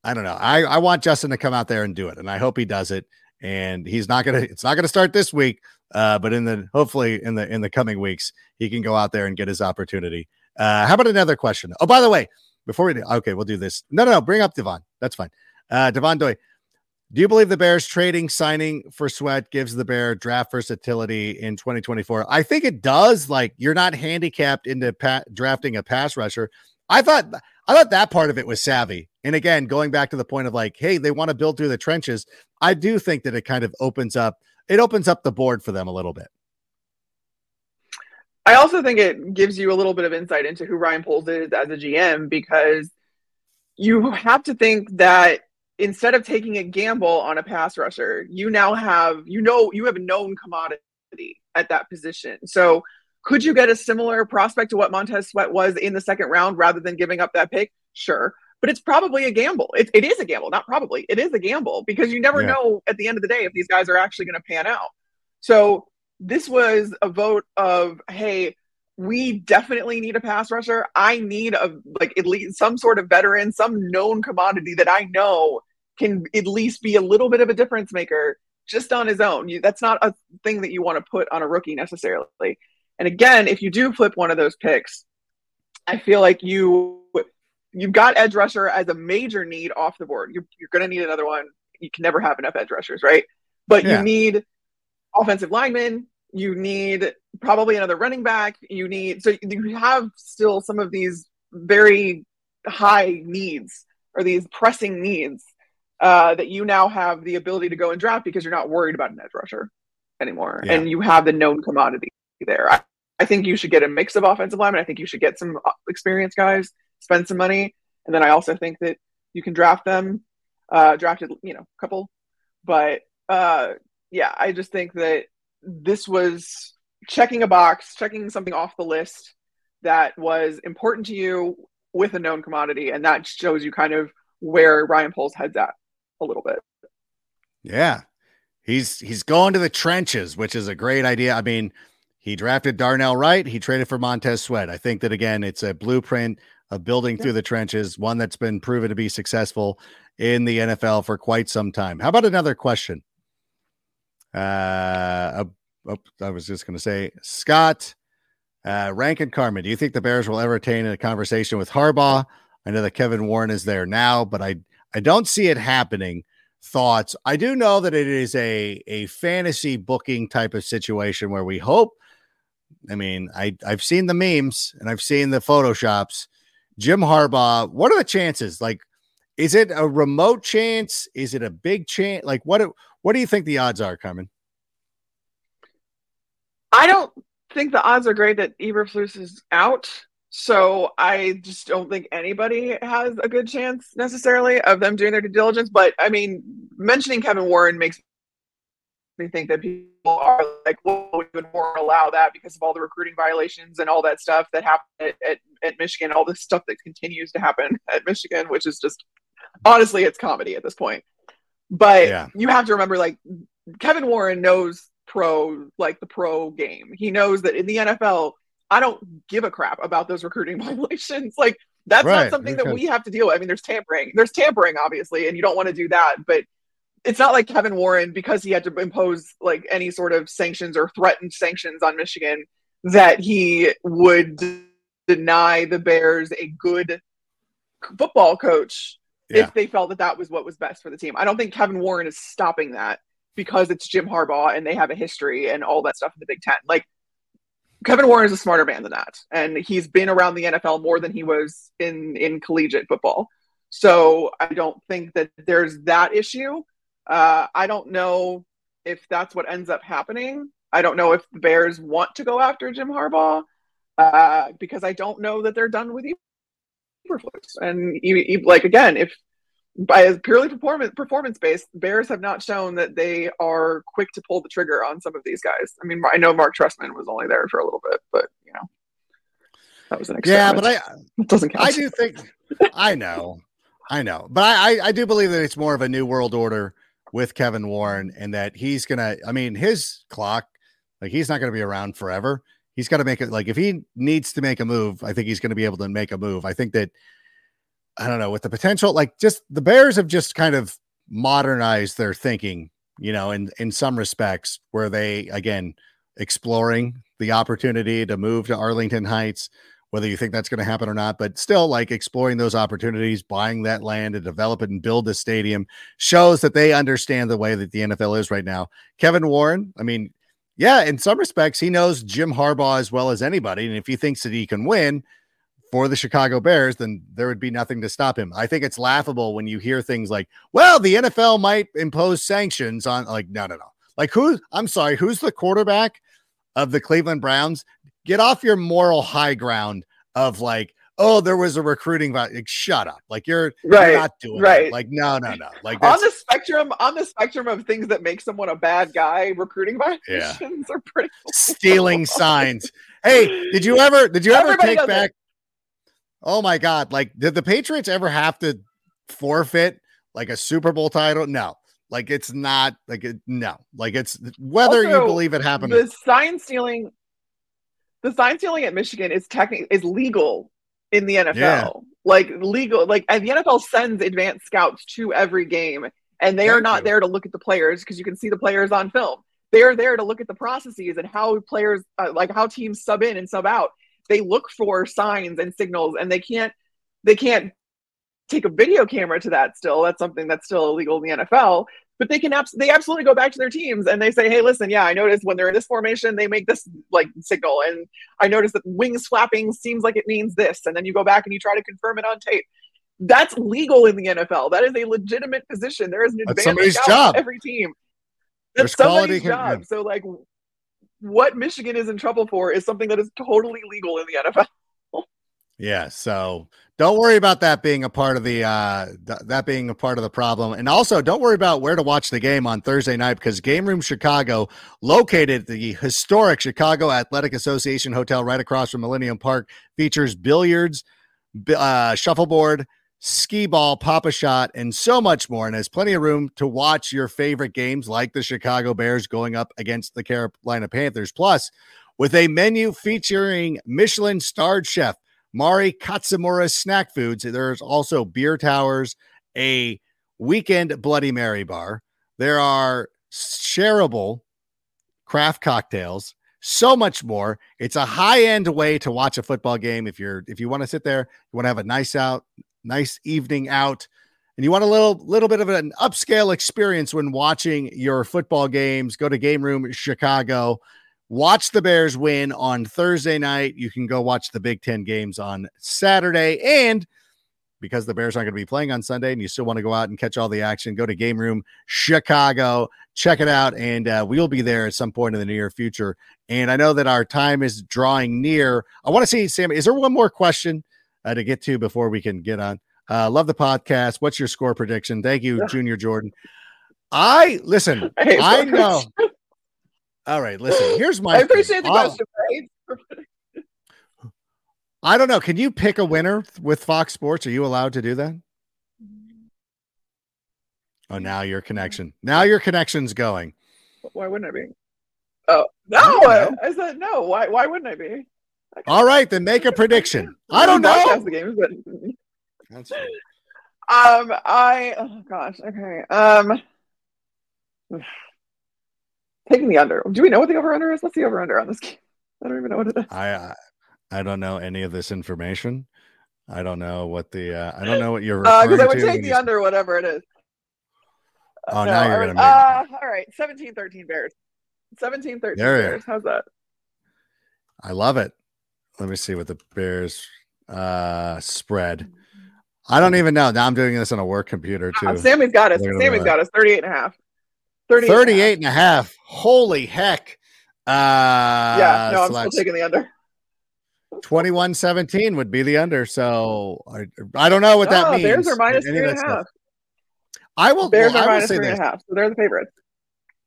I don't know. I, I want Justin to come out there and do it, and I hope he does it and he's not gonna it's not gonna start this week uh but in the hopefully in the in the coming weeks he can go out there and get his opportunity. Uh how about another question? Oh by the way before we do okay we'll do this. No no no bring up devon. That's fine. Uh devon doy do you believe the bears trading signing for sweat gives the bear draft versatility in 2024 i think it does like you're not handicapped into pa- drafting a pass rusher i thought i thought that part of it was savvy and again going back to the point of like hey they want to build through the trenches I do think that it kind of opens up it opens up the board for them a little bit. I also think it gives you a little bit of insight into who Ryan Poles is as a GM because you have to think that instead of taking a gamble on a pass rusher, you now have you know you have known commodity at that position. So could you get a similar prospect to what Montez Sweat was in the second round rather than giving up that pick? Sure. But it's probably a gamble. It, it is a gamble, not probably. It is a gamble because you never Yeah. know at the end of the day if these guys are actually going to pan out. So this was a vote of, hey, we definitely need a pass rusher. I need a like at least some sort of veteran, some known commodity that I know can at least be a little bit of a difference maker just on his own. You, that's not a thing that you want to put on a rookie necessarily. And again, if you do flip one of those picks, I feel like you you've got edge rusher as a major need off the board. You're, you're going to need another one. You can never have enough edge rushers, right? But Yeah. you need offensive linemen. You need probably another running back. You need so you have still some of these very high needs or these pressing needs uh, that you now have the ability to go and draft because you're not worried about an edge rusher anymore, Yeah. and you have the known commodity there. I, I think you should get a mix of offensive linemen. I think you should get some uh, experienced guys, spend some money, and then I also think that you can draft them, uh, drafted you know a couple, but uh, yeah, I just think that this was checking a box, checking something off the list that was important to you with a known commodity, and that shows you kind of where Ryan Poles heads at a little bit. Yeah. He's he's going to the trenches, which is a great idea. I mean, he drafted Darnell Wright, he traded for Montez Sweat. I think that again, it's a blueprint of building through the trenches, one that's been proven to be successful in the NFL for quite some time. How about another question? Uh, oh, I was just going to say, Scott, uh, Rankin Carmen, do you think the Bears will ever attain a conversation with Harbaugh? I know that Kevin Warren is there now, but I I don't see it happening. Thoughts? I do know that it is a a fantasy booking type of situation where we hope. I mean, I I've seen the memes and I've seen the photoshops. Jim Harbaugh. What are the chances? Like, is it a remote chance? Is it a big chance? Like, what what do you think the odds are, Carmen? I don't think the odds are great that Eberflus is out. So I just don't think anybody has a good chance necessarily of them doing their due diligence. But I mean, mentioning Kevin Warren makes me think that people are like, "Well, we would more allow that because of all the recruiting violations and all that stuff that happened at, at, at Michigan, all the stuff that continues to happen at Michigan, which is just honestly, it's comedy at this point. But yeah. you have to remember, like Kevin Warren knows pro, like the pro game. He knows that in the NFL, I don't give a crap about those recruiting violations. Like that's right. not something okay. that we have to deal with. I mean, there's tampering. There's tampering, obviously, and you don't want to do that. But it's not like Kevin Warren because he had to impose like any sort of sanctions or threatened sanctions on Michigan that he would deny the Bears a good football coach yeah. if they felt that that was what was best for the team. I don't think Kevin Warren is stopping that because it's Jim Harbaugh and they have a history and all that stuff in the Big Ten. Like Kevin Warren is a smarter man than that, and he's been around the NFL more than he was in in collegiate football. So I don't think that there's that issue. Uh, I don't know if that's what ends up happening. I don't know if the Bears want to go after Jim Harbaugh uh, because I don't know that they're done with Eberflus. And like again, if by purely performance performance based, Bears have not shown that they are quick to pull the trigger on some of these guys. I mean, I know Mark Trestman was only there for a little bit, but you know, that was an yeah. But I it doesn't count. I do think I know, I know, but I, I I do believe that it's more of a new world order with Kevin Warren, and that he's gonna. I mean, his clock, like he's not gonna be around forever. He's got to make it. Like if he needs to make a move, I think he's going to be able to make a move. I think that I don't know, with the potential, like just the Bears have just kind of modernized their thinking, you know, in in some respects, where they again exploring the opportunity to move to Arlington Heights, whether you think that's going to happen or not, but still like exploring those opportunities, buying that land and develop it and build a stadium shows that they understand the way that the NFL is right now. Kevin Warren, I mean, yeah, in some respects, he knows Jim Harbaugh as well as anybody. And if he thinks that he can win, for the Chicago Bears, then there would be nothing to stop him. I think it's laughable when you hear things like, well, the NFL might impose sanctions on, like, no, no, no. Like, who, I'm sorry, who's the quarterback of the Cleveland Browns? Get off your moral high ground of like, oh, there was a recruiting. Like, shut up. Like, you're, right, you're not doing right. Like, no, no, no. Like, on the spectrum, on the spectrum of things that make someone a bad guy, recruiting violations yeah. are pretty stealing signs. Hey, did you ever, did you ever take back? It Oh my God. Like, did the Patriots ever have to forfeit like a Super Bowl title? No. Like, it's not like it, no. Like, it's whether also, you believe it happened. The sign stealing, the sign stealing at Michigan is technically is legal in the NFL. Yeah. Like, legal, like, the NFL sends advanced scouts to every game, and they Thank are not you. there to look at the players because you can see the players on film. They are there to look at the processes and how players, uh, like, how teams sub in and sub out they look for signs and signals and they can't they can't take a video camera to that still that's something that's still illegal in the NFL but they can abs- they absolutely go back to their teams and they say hey listen yeah I noticed when they're in this formation they make this like signal and I noticed that wings flapping seems like it means this and then you go back and you try to confirm it on tape. That's legal in the NFL that is a legitimate position. There is an advantage job. every team. That's There's somebody's job. So like what Michigan is in trouble for is something that is totally legal in the NFL. Yeah, so don't worry about that being a part of the uh th- that being a part of the problem. And also don't worry about where to watch the game on Thursday night because Game Room Chicago, located at the historic Chicago Athletic Association Hotel right across from Millennium Park, features billiards, uh, shuffleboard, skee ball, pop a shot, and so much more. And has plenty of room to watch your favorite games like the Chicago Bears going up against the Carolina Panthers. Plus, with a menu featuring Michelin starred chef Mari Katsumura's snack foods, there's also beer towers, a weekend Bloody Mary bar. There are shareable craft cocktails so much more. It's a high end way to watch a football game. If you're if you want to sit there, you want to have a nice out, nice evening out and you want a little little bit of an upscale experience when watching your football games, go to Game Room Chicago watch the Bears win on Thursday night. You can go watch the Big Ten games on Saturday. And because the Bears aren't going to be playing on Sunday and you still want to go out and catch all the action, go to Game Room Chicago, check it out. And uh, we'll be there at some point in the near future. And I know that our time is drawing near. I want to see, Sam, is there one more question uh, to get to before we can get on? Uh, love the podcast. What's your score prediction? Thank you, Junior Jordan. I listen, I, I know. All right, listen. Here's my. I appreciate thing. the question. Right? I don't know. Can you pick a winner with Fox Sports? Are you allowed to do that? Oh, now your connection. Now your connection's going. Why wouldn't I be? Oh no! I, I said no. Why? Why wouldn't I be? All right, then make a prediction. I don't know. The games, but... That's Um, I oh gosh, okay. Um, taking the under. Do we know what the over under is? What's the over under on this game? I don't even know what it is. I I don't know any of this information. I don't know what the uh, I don't know what you're because uh, I would take the under whatever it is. Oh, uh, now no, you're gonna make. Uh, all right, 17 13 Bears. 17 13 Bears. How's that? I love it. Let me see what the Bears uh spread. I don't even know. Now I'm doing this on a work computer too. Uh, Sammy's got us. Sammy's got us 38 and a half. 38, 38 and a half. Holy heck. Uh, yeah, no, I'm still taking the under. 21 17 would be the under. So I, I don't know what that means. Bears are minus three and a half. I will. Bears well, are minus three and a half. So they're the favorites.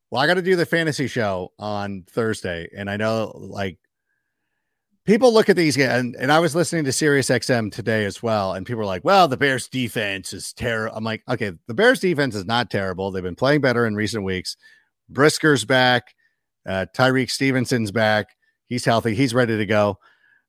Well, I got to do the fantasy show on Thursday. And I know like people look at these and, and I was listening to Sirius XM today as well, and people were like, "Well, the Bears defense is terrible." I'm like, "Okay, the Bears defense is not terrible. They've been playing better in recent weeks. Brisker's back, uh, Tyrique Stevenson's back. He's healthy. He's ready to go.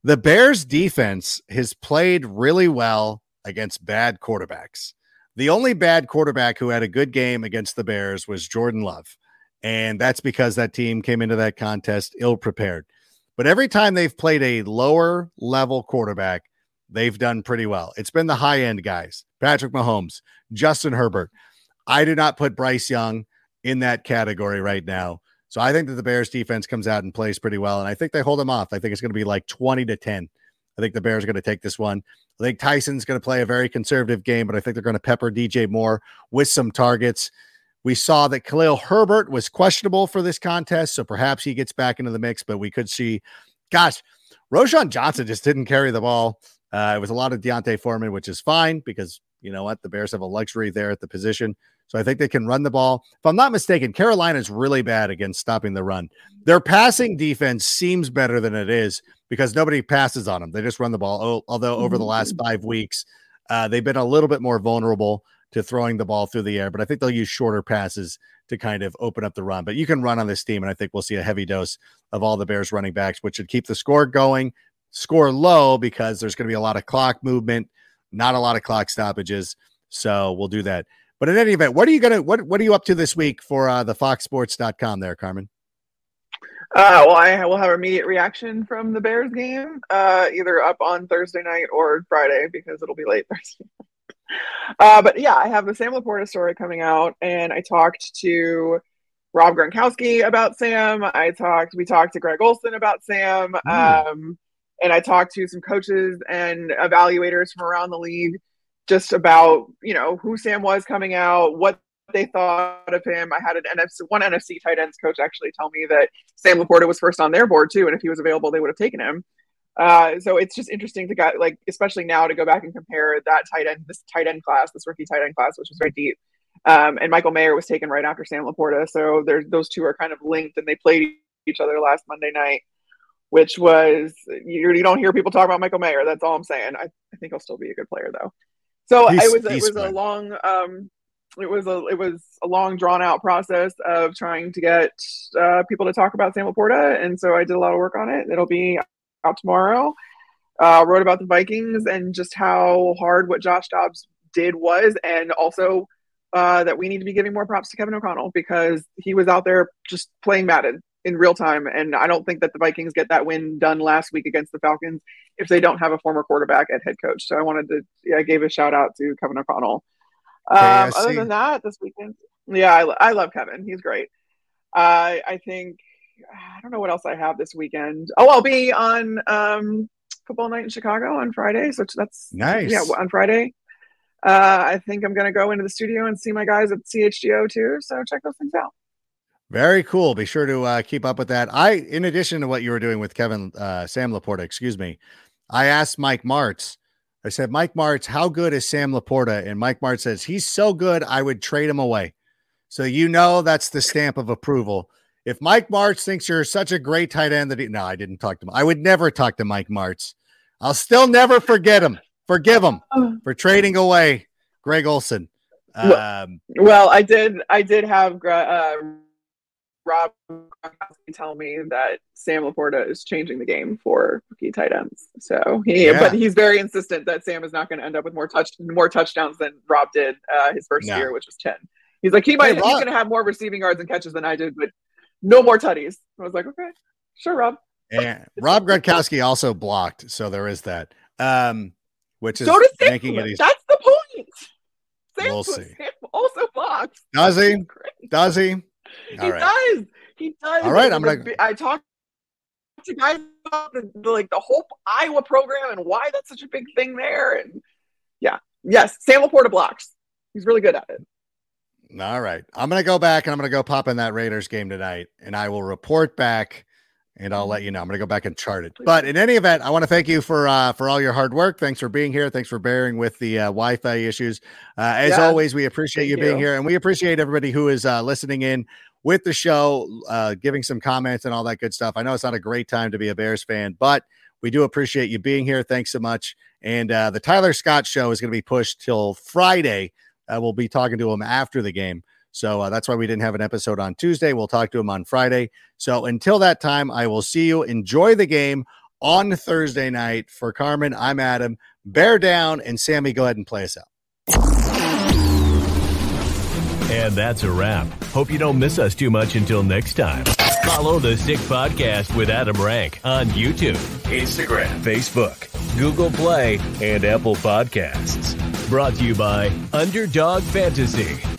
The Bears defense has played really well against bad quarterbacks. The only bad quarterback who had a good game against the Bears was Jordan Love." And that's because that team came into that contest ill prepared. But every time they've played a lower level quarterback, they've done pretty well. It's been the high end guys Patrick Mahomes, Justin Herbert. I do not put Bryce Young in that category right now. So I think that the Bears defense comes out and plays pretty well. And I think they hold them off. I think it's going to be like 20 to 10. I think the Bears are going to take this one. I think Tyson's going to play a very conservative game, but I think they're going to pepper DJ Moore with some targets. We saw that Khalil Herbert was questionable for this contest, so perhaps he gets back into the mix, but we could see, gosh, Roschon Johnson just didn't carry the ball. Uh, it was a lot of D'Onta Foreman, which is fine because you know what? The Bears have a luxury there at the position. So I think they can run the ball. If I'm not mistaken, Carolina is really bad against stopping the run. Their passing defense seems better than it is because nobody passes on them. They just run the ball. Although over the last mm-hmm. five weeks, uh, they've been a little bit more vulnerable to throwing the ball through the air, but I think they'll use shorter passes to kind of open up the run. But you can run on this team, and I think we'll see a heavy dose of all the Bears running backs, which should keep the score going, score low because there's going to be a lot of clock movement, not a lot of clock stoppages. So we'll do that. But in any event, what are you gonna what what are you up to this week for uh, the foxsports.com there, Carmen? Uh, well, I will have immediate reaction from the Bears game, uh, either up on Thursday night or Friday because it'll be late Thursday. Uh, but yeah, I have the Sam LaPorta story coming out, and I talked to Rob Gronkowski about Sam. I talked, we talked to Greg Olsen about Sam, mm. um, and I talked to some coaches and evaluators from around the league just about you know who Sam was coming out, what they thought of him. I had an NFC, one NFC tight ends coach actually tell me that Sam LaPorta was first on their board too, and if he was available, they would have taken him. Uh, so it's just interesting to get like, especially now to go back and compare that tight end, this tight end class, this rookie tight end class, which was very deep. Um, and Michael Mayer was taken right after Sam LaPorta. So there's those two are kind of linked and they played each other last Monday night, which was, you, you don't hear people talk about Michael Mayer. That's all I'm saying. I, I think he'll still be a good player though. So he's, it was, it was a long, um, it was a it was a long drawn out process of trying to get uh, people to talk about Sam LaPorta, and so I did a lot of work on it. It'll be out tomorrow. Uh, wrote about the Vikings and just how hard what Josh Dobbs did was, and also uh, that we need to be giving more props to Kevin O'Connell because he was out there just playing Madden in real time. And I don't think that the Vikings get that win done last week against the Falcons if they don't have a former quarterback at head coach. So I wanted to, yeah, I gave a shout out to Kevin O'Connell. Um, other than that, this weekend, yeah, I, I love Kevin. He's great. Uh, I think I don't know what else I have this weekend. Oh, I'll be on um, football night in Chicago on Friday. So that's nice. Yeah, on Friday. Uh, I think I'm going to go into the studio and see my guys at CHGO too. So check those things out. Very cool. Be sure to uh, keep up with that. I, in addition to what you were doing with Kevin uh, Sam Laporta, excuse me, I asked Mike Martz. I said, Mike Martz, how good is Sam Laporta? And Mike Martz says he's so good, I would trade him away. So you know that's the stamp of approval. If Mike Martz thinks you're such a great tight end that he, no, I didn't talk to him. I would never talk to Mike Martz. I'll still never forget him. Forgive him for trading away Greg Olsen. Um, well, I did. I did have uh, Rob tell me that Sam Laporta is changing the game for rookie tight ends. So he, yeah. but he's very insistent that Sam is not going to end up with more touch, more touchdowns than Rob did uh, his first no. year, which was ten. He's like he might, hey, he's going to have more receiving yards and catches than I did, but no more tutties. I was like, okay, sure, Rob. and Rob Gronkowski also blocked, so there is that. Um, which is so making it easy. That's the point. Sam, we'll see. Sam also blocks. Does he? Does he? All he right. does. He does. All right, I'm gonna. I talked to guys about the, the, like the Hope Iowa program and why that's such a big thing there. And yeah, yes, Sam Laporta blocks. He's really good at it. All right, I'm gonna go back and I'm gonna go pop in that Raiders game tonight, and I will report back and I'll let you know. I'm going to go back and chart it. But in any event, I want to thank you for uh, for all your hard work. Thanks for being here. Thanks for bearing with the uh, Wi-Fi issues. Uh, as yeah. always, we appreciate you, you being here, and we appreciate everybody who is uh, listening in with the show, uh, giving some comments and all that good stuff. I know it's not a great time to be a Bears fan, but we do appreciate you being here. Thanks so much. And uh, the Tyler Scott show is going to be pushed till Friday. We'll be talking to him after the game. So uh, that's why we didn't have an episode on Tuesday. We'll talk to him on Friday. So until that time, I will see you. Enjoy the game on Thursday night. For Carmen, I'm Adam. Bear down, and Sammy, go ahead and play us out. And that's a wrap. Hope you don't miss us too much until next time. Follow the Sick Podcast with Adam Rank on YouTube, Instagram, Facebook, Google Play, and Apple Podcasts. Brought to you by Underdog Fantasy.